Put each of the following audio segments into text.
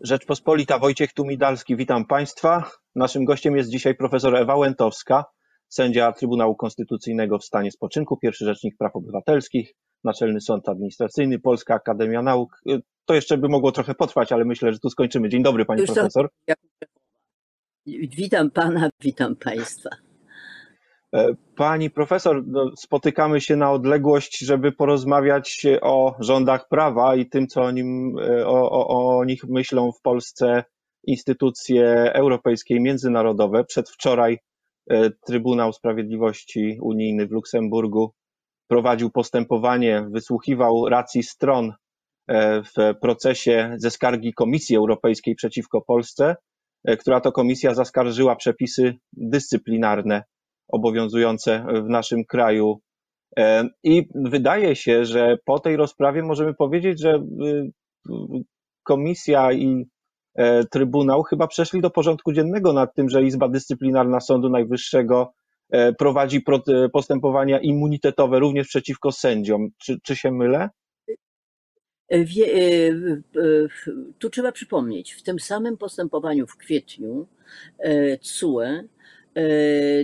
Rzeczpospolita Wojciech Tumidalski, witam Państwa. Naszym gościem jest dzisiaj profesor Ewa Łętowska, sędzia Trybunału Konstytucyjnego w stanie spoczynku, pierwszy rzecznik praw obywatelskich, Naczelny Sąd Administracyjny, Polska Akademia Nauk. To jeszcze by mogło trochę potrwać, ale myślę, że tu skończymy. Dzień dobry, pani Już to- profesor. Witam pana, witam państwa. E, Pani profesor, no, spotykamy się na odległość, żeby porozmawiać o rządach prawa i tym, co o, nim, e, o, o, o nich myślą w Polsce instytucje europejskie i międzynarodowe. Przedwczoraj e, Trybunał Sprawiedliwości Unijny w Luksemburgu prowadził postępowanie, wysłuchiwał racji stron w procesie ze skargi Komisji Europejskiej przeciwko Polsce, która to komisja zaskarżyła przepisy dyscyplinarne obowiązujące w naszym kraju. E, I wydaje się, że po tej rozprawie możemy powiedzieć, że y, komisja i e, Trybunał chyba przeszli do porządku dziennego nad tym, że Izba Dyscyplinarna Sądu Najwyższego e, prowadzi pro- postępowania immunitetowe również przeciwko sędziom. Czy, czy się mylę? Wie, tu trzeba przypomnieć, w tym samym postępowaniu w kwietniu CUE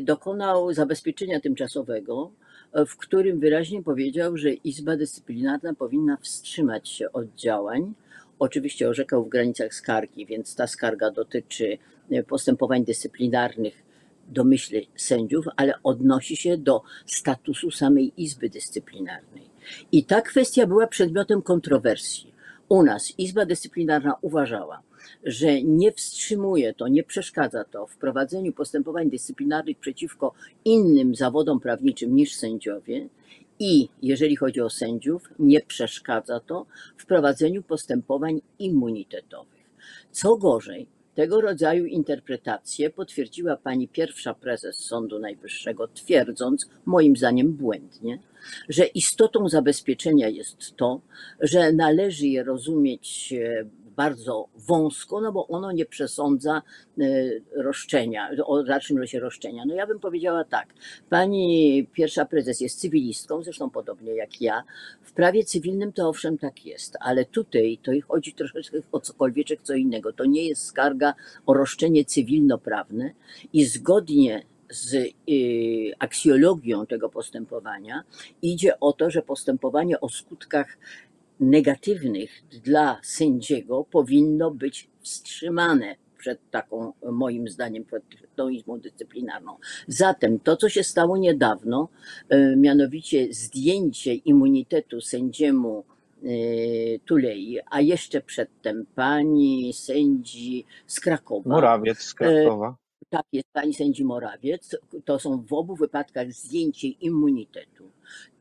dokonał zabezpieczenia tymczasowego, e, w którym wyraźnie powiedział, że Izba Dyscyplinarna powinna wstrzymać się od działań. Oczywiście orzekał w granicach skargi, więc ta skarga dotyczy e, postępowań dyscyplinarnych domyślnie sędziów, ale odnosi się do statusu samej Izby Dyscyplinarnej. I ta kwestia była przedmiotem kontrowersji. U nas Izba Dyscyplinarna uważała, że nie wstrzymuje to, nie przeszkadza to w prowadzeniu postępowań dyscyplinarnych przeciwko innym zawodom prawniczym niż sędziowie. I jeżeli chodzi o sędziów, nie przeszkadza to w prowadzeniu postępowań immunitetowych. Co gorzej, tego rodzaju interpretacje potwierdziła pani pierwsza prezes Sądu Najwyższego, twierdząc, moim zdaniem błędnie, że istotą zabezpieczenia jest to, że należy je rozumieć e, bardzo wąsko, no bo ono nie przesądza e, roszczenia, o dalszym losie roszczenia. No ja bym powiedziała tak, pani pierwsza prezes jest cywilistką, zresztą podobnie jak ja. W prawie cywilnym to owszem tak jest, ale tutaj to chodzi troszeczkę o cokolwiek co innego. To nie jest skarga o roszczenie cywilnoprawne i zgodnie z y, aksjologią tego postępowania idzie o to, że postępowanie o skutkach negatywnych dla sędziego powinno być wstrzymane przed taką, moim zdaniem, przed tą izbą dyscyplinarną. Zatem to, co się stało niedawno, e, mianowicie zdjęcie immunitetu sędziemu e, Tulei, a jeszcze przedtem pani sędzi z Krakowa. Morawiec z Krakowa. Tak jest, pani sędzi Morawiec. To są w obu wypadkach zdjęcie immunitetu.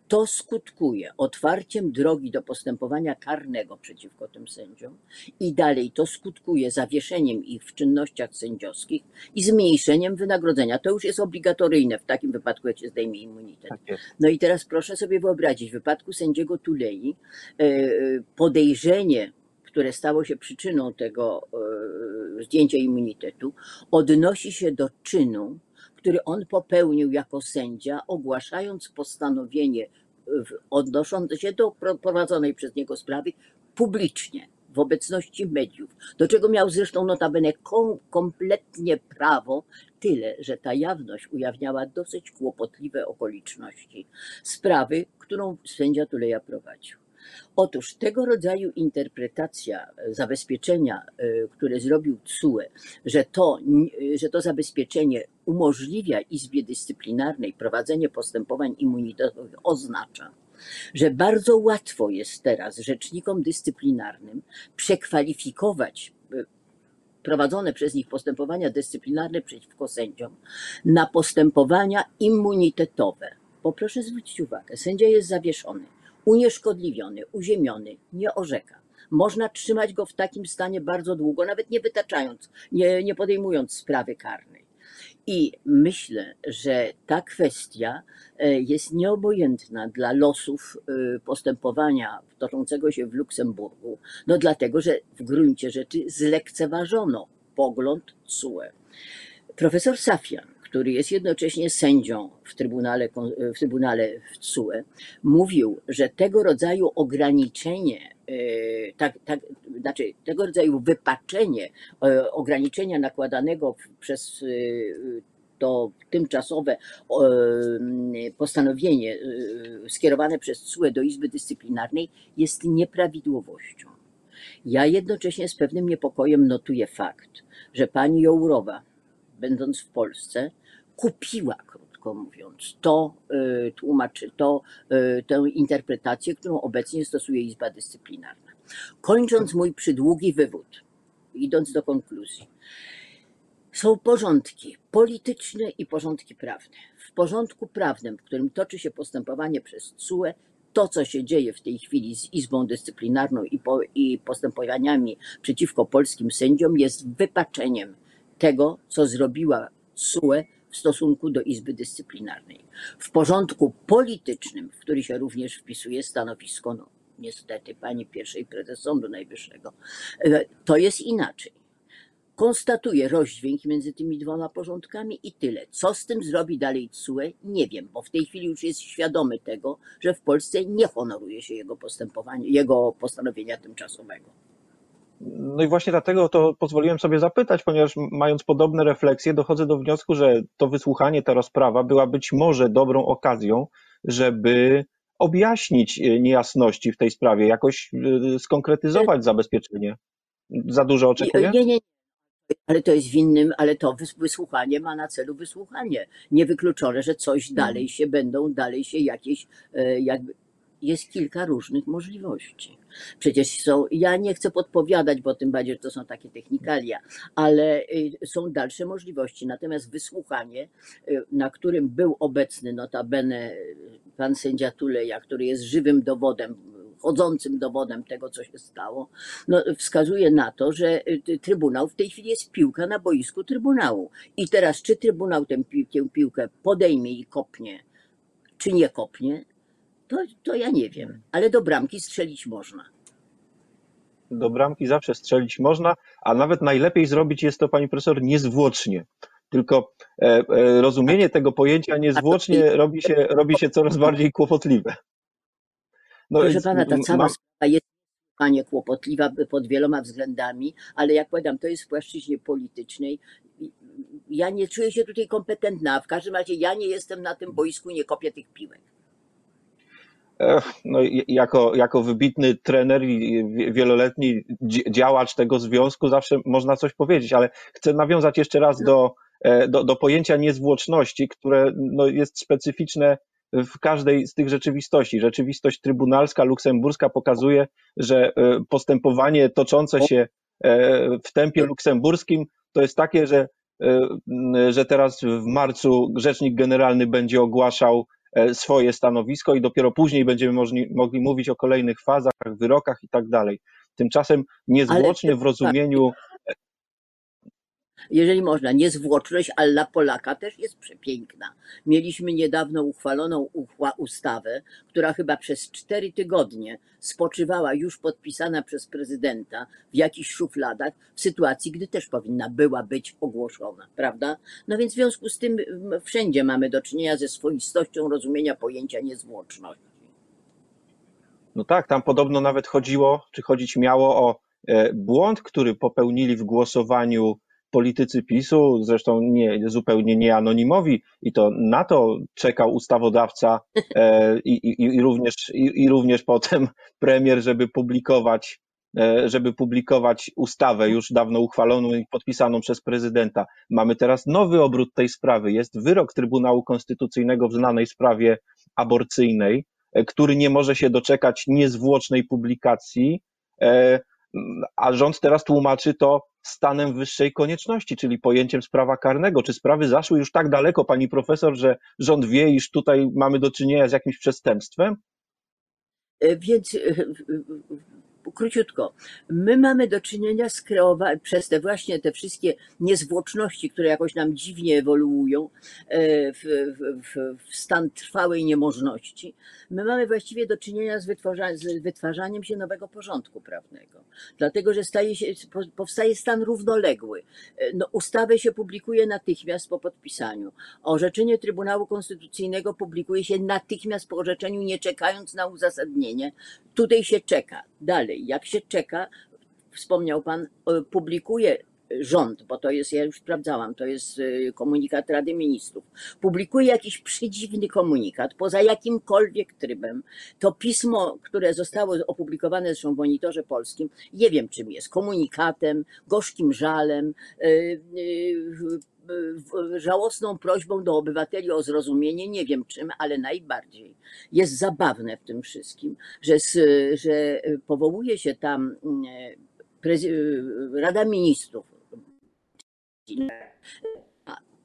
To skutkuje otwarciem drogi do postępowania karnego przeciwko tym sędziom i dalej to skutkuje zawieszeniem ich w czynnościach sędziowskich i zmniejszeniem wynagrodzenia. To już jest obligatoryjne w takim wypadku, jak się zdejmie immunitet. Tak. No i teraz proszę sobie wyobrazić, w wypadku sędziego Tulei e, podejrzenie, które stało się przyczyną tego e, zdjęcia immunitetu, odnosi się do czynu, który on popełnił jako sędzia, ogłaszając postanowienie odnoszące się do pro- prowadzonej przez niego sprawy publicznie, w obecności mediów, do czego miał zresztą notabene kom, kompletnie prawo, tyle, że ta jawność ujawniała dosyć kłopotliwe okoliczności sprawy, którą sędzia Tuleja prowadził. Otóż tego rodzaju interpretacja e, zabezpieczenia, e, które zrobił CUE, że to, n- że to zabezpieczenie umożliwia Izbie Dyscyplinarnej prowadzenie postępowań immunitetowych, oznacza, że bardzo łatwo jest teraz rzecznikom dyscyplinarnym przekwalifikować e, prowadzone przez nich postępowania dyscyplinarne przeciwko sędziom na postępowania immunitetowe. Bo proszę zwrócić uwagę, sędzia jest zawieszony, unieszkodliwiony, uziemiony, nie orzeka. Można trzymać go w takim stanie bardzo długo, nawet nie wytaczając, nie, nie podejmując sprawy karnej. I myślę, że ta kwestia e, jest nieobojętna dla losów e, postępowania toczącego się w Luksemburgu, no dlatego, że w gruncie rzeczy zlekceważono pogląd CUE. Profesor Safian, który jest jednocześnie sędzią w Trybunale, w Trybunale w TSUE, mówił, że tego rodzaju ograniczenie, e, tak, tak, znaczy tego rodzaju wypaczenie e, ograniczenia nakładanego przez e, to tymczasowe postanowienie skierowane przez TSUE do Izby Dyscyplinarnej jest nieprawidłowością. Ja jednocześnie z pewnym niepokojem notuję fakt, że pani Jourowa, będąc w Polsce, kupiła, krótko mówiąc, to y, tłumaczy, to, y, tę interpretację, którą obecnie stosuje Izba Dyscyplinarna. Kończąc mój przydługi wywód, idąc do konkluzji, są porządki polityczne i porządki prawne. W porządku prawnym, w którym toczy się postępowanie przez CUE, to, co się dzieje w tej chwili z Izbą Dyscyplinarną i, po, i postępowaniami przeciwko polskim sędziom, jest wypaczeniem tego, co zrobiła SUE w stosunku do Izby Dyscyplinarnej. W porządku politycznym, w który się również wpisuje stanowisko, no, niestety, pani pierwszej prezes Sądu Najwyższego, e, to jest inaczej konstatuje rozdźwięk między tymi dwoma porządkami i tyle. Co z tym zrobi dalej TSUE? Nie wiem, bo w tej chwili już jest świadomy tego, że w Polsce nie honoruje się jego jego postanowienia tymczasowego. No i właśnie dlatego to pozwoliłem sobie zapytać, ponieważ mając podobne refleksje, dochodzę do wniosku, że to wysłuchanie, ta rozprawa była być może dobrą okazją, żeby objaśnić niejasności w tej sprawie, jakoś y, skonkretyzować zabezpieczenie. Za dużo oczekuję? Nie, nie, ale to jest w innym, ale to wysłuchanie ma na celu wysłuchanie. Niewykluczone, że coś mhm. dalej się będą, dalej się jakieś, e, jakby, jest kilka różnych możliwości. Przecież są, ja nie chcę podpowiadać, bo tym bardziej, to są takie technikalia, ale e, są dalsze możliwości. Natomiast wysłuchanie, e, na którym był obecny notabene pan sędzia Tuleja, który jest żywym dowodem chodzącym dowodem tego, co się stało, no, wskazuje na to, że y, Trybunał w tej chwili jest piłka na boisku Trybunału. I teraz, czy Trybunał tę piłkę podejmie i kopnie, czy nie kopnie, to, to ja nie wiem, ale do bramki strzelić można. Do bramki zawsze strzelić można, a nawet najlepiej zrobić jest to, pani profesor, niezwłocznie. Tylko e, e, rozumienie tego pojęcia niezwłocznie robi się, robi się coraz bardziej kłopotliwe. No Proszę pana, ta cała sprawa jest panie kłopotliwa pod wieloma względami, ale jak powiadam, to jest w płaszczyźnie politycznej. Ja nie czuję się tutaj kompetentna, a w każdym razie ja nie jestem na tym boisku, nie kopię tych piłek. No, jako, jako wybitny trener i wieloletni działacz tego związku zawsze można coś powiedzieć, ale chcę nawiązać jeszcze raz do, e, do, do pojęcia niezwłoczności, które no, jest specyficzne w każdej z tych rzeczywistości. Rzeczywistość trybunalska, luksemburska pokazuje, że e, postępowanie toczące się e, w tempie luksemburskim to jest takie, że, że teraz w marcu rzecznik generalny będzie ogłaszał swoje stanowisko i dopiero później będziemy mogli mówić o kolejnych fazach, wyrokach i tak dalej. Tymczasem niezwłocznie w rozumieniu jeżeli można, niezwłoczność alla Polaka też jest przepiękna. Mieliśmy niedawno uchwaloną ustawę, która chyba przez cztery tygodnie spoczywała już podpisana przez prezydenta w jakichś szufladach, w sytuacji, gdy też powinna była być ogłoszona, prawda? No więc w związku z tym wszędzie mamy do czynienia ze swoistością rozumienia pojęcia niezwłoczności. No tak, tam podobno nawet chodziło, czy chodzić miało o e, błąd, który popełnili w głosowaniu politycy PiSu, zresztą nie, zupełnie nie anonimowi, i to na to czekał ustawodawca e, i, i, i, również, i, i również potem premier, żeby publikować, e, żeby publikować ustawę już dawno uchwaloną i podpisaną przez prezydenta. Mamy teraz nowy obrót tej sprawy. Jest wyrok Trybunału Konstytucyjnego w znanej sprawie aborcyjnej, e, który nie może się doczekać niezwłocznej publikacji, a rząd teraz tłumaczy to stanem wyższej konieczności, czyli pojęciem sprawa karnego. Czy sprawy zaszły już tak daleko, pani profesor, że rząd wie, iż tutaj mamy do czynienia z jakimś przestępstwem? E, więc e, króciutko. My mamy do czynienia z kreowaniem, przez te właśnie te wszystkie niezwłoczności, które jakoś nam dziwnie ewoluują e, w, w, w stan trwałej niemożności, my mamy właściwie do czynienia z, wytwarza, z wytwarzaniem się nowego porządku prawnego. Dlatego, że staje się, powstaje stan równoległy. E, no, ustawę się publikuje natychmiast po podpisaniu. Orzeczenie Trybunału Konstytucyjnego publikuje się natychmiast po orzeczeniu, nie czekając na uzasadnienie. Tutaj się czeka. Dalej, jak się czeka, wspomniał Pan, publikuje rząd, bo to jest, ja już sprawdzałam, to jest y, komunikat Rady Ministrów, publikuje jakiś przedziwny komunikat, poza jakimkolwiek trybem, to pismo, które zostało opublikowane zresztą w Monitorze Polskim, nie wiem czym jest, komunikatem, gorzkim żalem, y, y, żałosną prośbą do obywateli o zrozumienie, nie wiem czym, ale najbardziej jest zabawne w tym wszystkim, że, że powołuje się tam Rada Ministrów,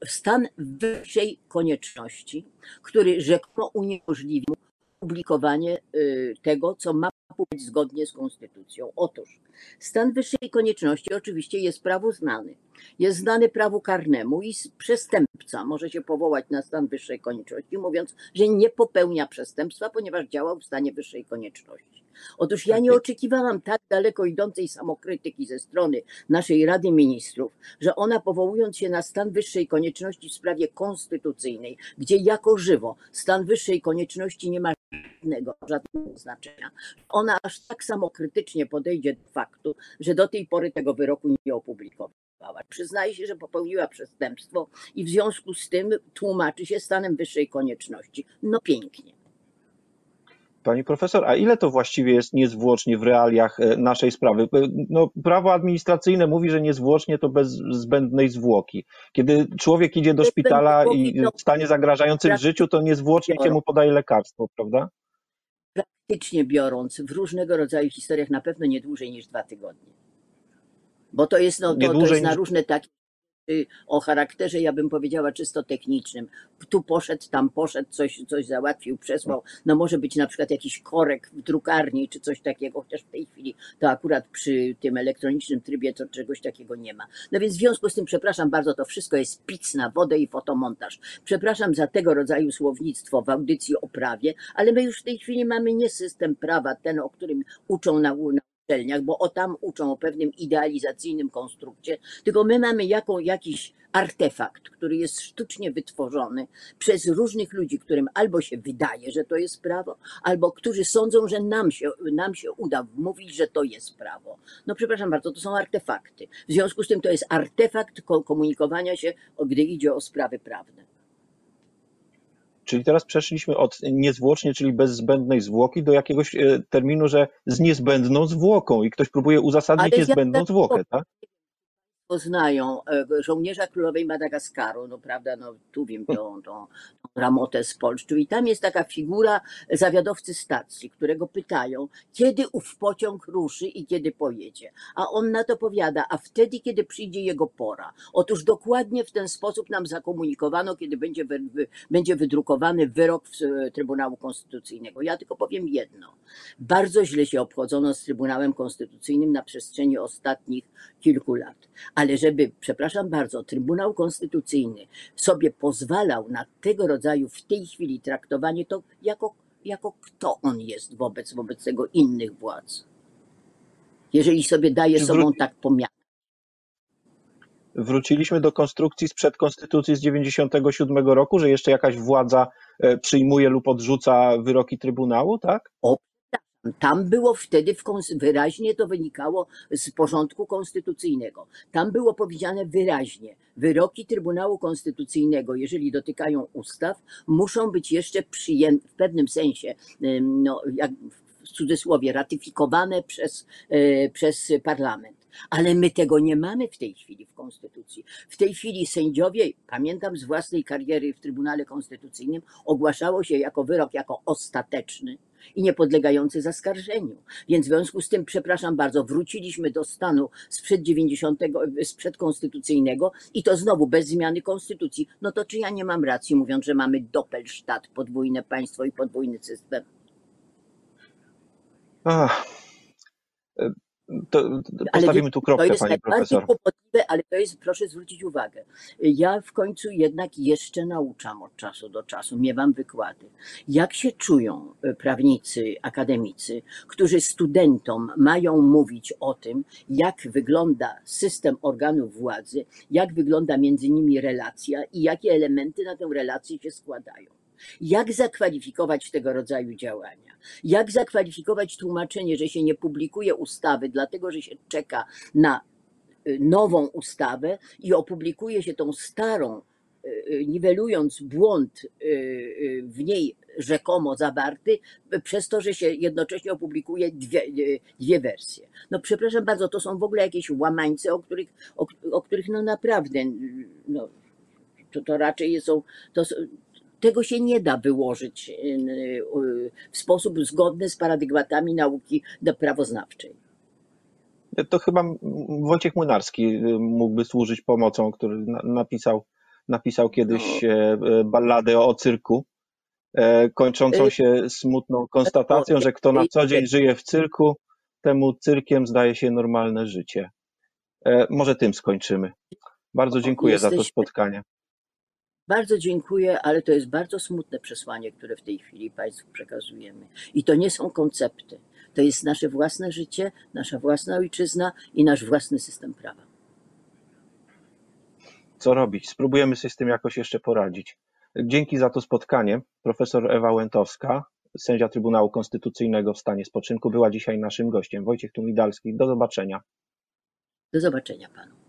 stan wyższej konieczności, który rzekomo uniemożliwił publikowanie y, tego, co ma być zgodnie z konstytucją. Otóż stan wyższej konieczności oczywiście jest prawu znany. Jest znany prawu karnemu i przestępca może się powołać na stan wyższej konieczności, mówiąc, że nie popełnia przestępstwa, ponieważ działał w stanie wyższej konieczności. Otóż ja nie oczekiwałam tak daleko idącej samokrytyki ze strony naszej Rady Ministrów, że ona powołując się na stan wyższej konieczności w sprawie konstytucyjnej, gdzie jako żywo stan wyższej konieczności nie ma żadnego, żadnego znaczenia, ona aż tak samokrytycznie podejdzie do faktu, że do tej pory tego wyroku nie opublikowała. Przyznaje się, że popełniła przestępstwo i w związku z tym tłumaczy się stanem wyższej konieczności. No pięknie. Pani profesor, a ile to właściwie jest niezwłocznie w realiach e, naszej sprawy? E, no, prawo administracyjne mówi, że niezwłocznie to bez zbędnej zwłoki. Kiedy człowiek idzie do szpitala i w stanie zagrażającym życiu, to niezwłocznie się mu podaje lekarstwo, prawda? Praktycznie biorąc, w różnego rodzaju historiach na pewno nie dłużej niż dwa tygodnie. Bo to jest, no, to, to jest na różne takie o charakterze, ja bym powiedziała, czysto technicznym. Tu poszedł, tam poszedł, coś, coś załatwił, przesłał. No może być na przykład jakiś korek w drukarni, czy coś takiego, chociaż w tej chwili to akurat przy tym elektronicznym trybie to czegoś takiego nie ma. No więc w związku z tym, przepraszam bardzo, to wszystko jest pic na wodę i fotomontaż. Przepraszam za tego rodzaju słownictwo w audycji o prawie, ale my już w tej chwili mamy nie system prawa, ten, o którym uczą na, na uczelniach, bo o tam uczą o pewnym idealizacyjnym konstrukcie, tylko my mamy jaką, jakiś artefakt, który jest sztucznie wytworzony przez różnych ludzi, którym albo się wydaje, że to jest prawo, albo którzy sądzą, że nam się, nam się uda mówić, że to jest prawo. No przepraszam bardzo, to są artefakty. W związku z tym to jest artefakt komunikowania się, gdy idzie o sprawy prawne. Czyli teraz przeszliśmy od niezwłocznie, czyli bez zbędnej zwłoki, do jakiegoś e, terminu, że z niezbędną zwłoką i ktoś próbuje uzasadnić Ale niezbędną zwłokę, tak? Poznają e, żołnierza królowej Madagaskaru, no prawda, no tu wiem tą, tą, tą ramotę z Polszczu i tam jest taka figura zawiadowcy stacji, którego pytają, kiedy ów pociąg ruszy i kiedy pojedzie. A on na to powiada, a wtedy, kiedy przyjdzie jego pora. Otóż dokładnie w ten sposób nam zakomunikowano, kiedy będzie, wy, będzie wydrukowany wyrok Trybunału Konstytucyjnego. Ja tylko powiem jedno. Bardzo źle się obchodzono z Trybunałem Konstytucyjnym na przestrzeni ostatnich kilku lat ale żeby, przepraszam bardzo, Trybunał Konstytucyjny sobie pozwalał na tego rodzaju w tej chwili traktowanie, to jako, jako kto on jest wobec, wobec tego innych władz? Jeżeli sobie daje sobą tak pomiar. Wróciliśmy do konstrukcji sprzed konstytucji z 97 roku, że jeszcze jakaś władza e, przyjmuje lub odrzuca wyroki Trybunału, tak? O, tam było wtedy w, wyraźnie to wynikało z porządku konstytucyjnego. Tam było powiedziane wyraźnie, wyroki Trybunału Konstytucyjnego, jeżeli dotykają ustaw, muszą być jeszcze przyjęte w pewnym sensie, no, jak w cudzysłowie, ratyfikowane przez, e, przez parlament. Ale my tego nie mamy w tej chwili w Konstytucji. W tej chwili sędziowie, pamiętam z własnej kariery w Trybunale Konstytucyjnym, ogłaszało się jako wyrok jako ostateczny i niepodlegający zaskarżeniu. Więc w związku z tym, przepraszam bardzo, wróciliśmy do stanu sprzed 90, sprzed konstytucyjnego i to znowu bez zmiany konstytucji. No to czy ja nie mam racji, mówiąc, że mamy doppelstadt, podwójne państwo i podwójny system? Ach. To, to postawimy tu kropkę, to jest pani najbardziej profesor. kłopotliwe, ale to jest, proszę zwrócić uwagę, ja w końcu jednak jeszcze nauczam od czasu do czasu, miewam wykłady. Jak się czują e, prawnicy, akademicy, którzy studentom mają mówić o tym, jak wygląda system organów władzy, jak wygląda między nimi relacja i jakie elementy na tę relację się składają. Jak zakwalifikować tego rodzaju działania? Jak zakwalifikować tłumaczenie, że się nie publikuje ustawy, dlatego że się czeka na y, nową ustawę i opublikuje się tą starą, y, y, niwelując błąd w niej rzekomo zawarty, przez to, że się jednocześnie opublikuje dwie, dwie wersje. No przepraszam bardzo, to są w ogóle jakieś łamańce, o których, o, o których no naprawdę, no, to, to raczej są, to, tego się nie da wyłożyć y, y, w sposób zgodny z paradygmatami nauki prawoznawczej. To chyba Wojciech Młynarski y, mógłby służyć pomocą, który napisał, napisał kiedyś no. E, e, balladę o cyrku, e, kończącą się smutną konstatacją, że kto na co dzień żyje w cyrku, temu cyrkiem zdaje się normalne życie. Może tym skończymy. Bardzo dziękuję za to spotkanie. Bardzo dziękuję, ale to jest bardzo smutne przesłanie, które w tej chwili Państwu przekazujemy. I to nie są koncepty. To jest nasze własne życie, nasza własna ojczyzna i nasz własny system prawa. Co robić? Spróbujemy sobie z tym jakoś jeszcze poradzić. Dzięki za to spotkanie. Profesor Ewa Łętowska, sędzia Trybunału Konstytucyjnego w stanie spoczynku, była dzisiaj naszym gościem. Wojciech Tumidalski. Do zobaczenia. Do zobaczenia panu.